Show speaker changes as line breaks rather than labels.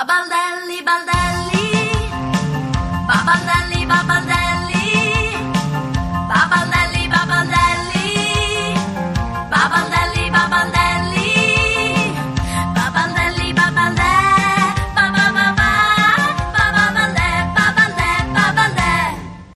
Babaldelli, Baldelli, Babaldelli, Babaldelli.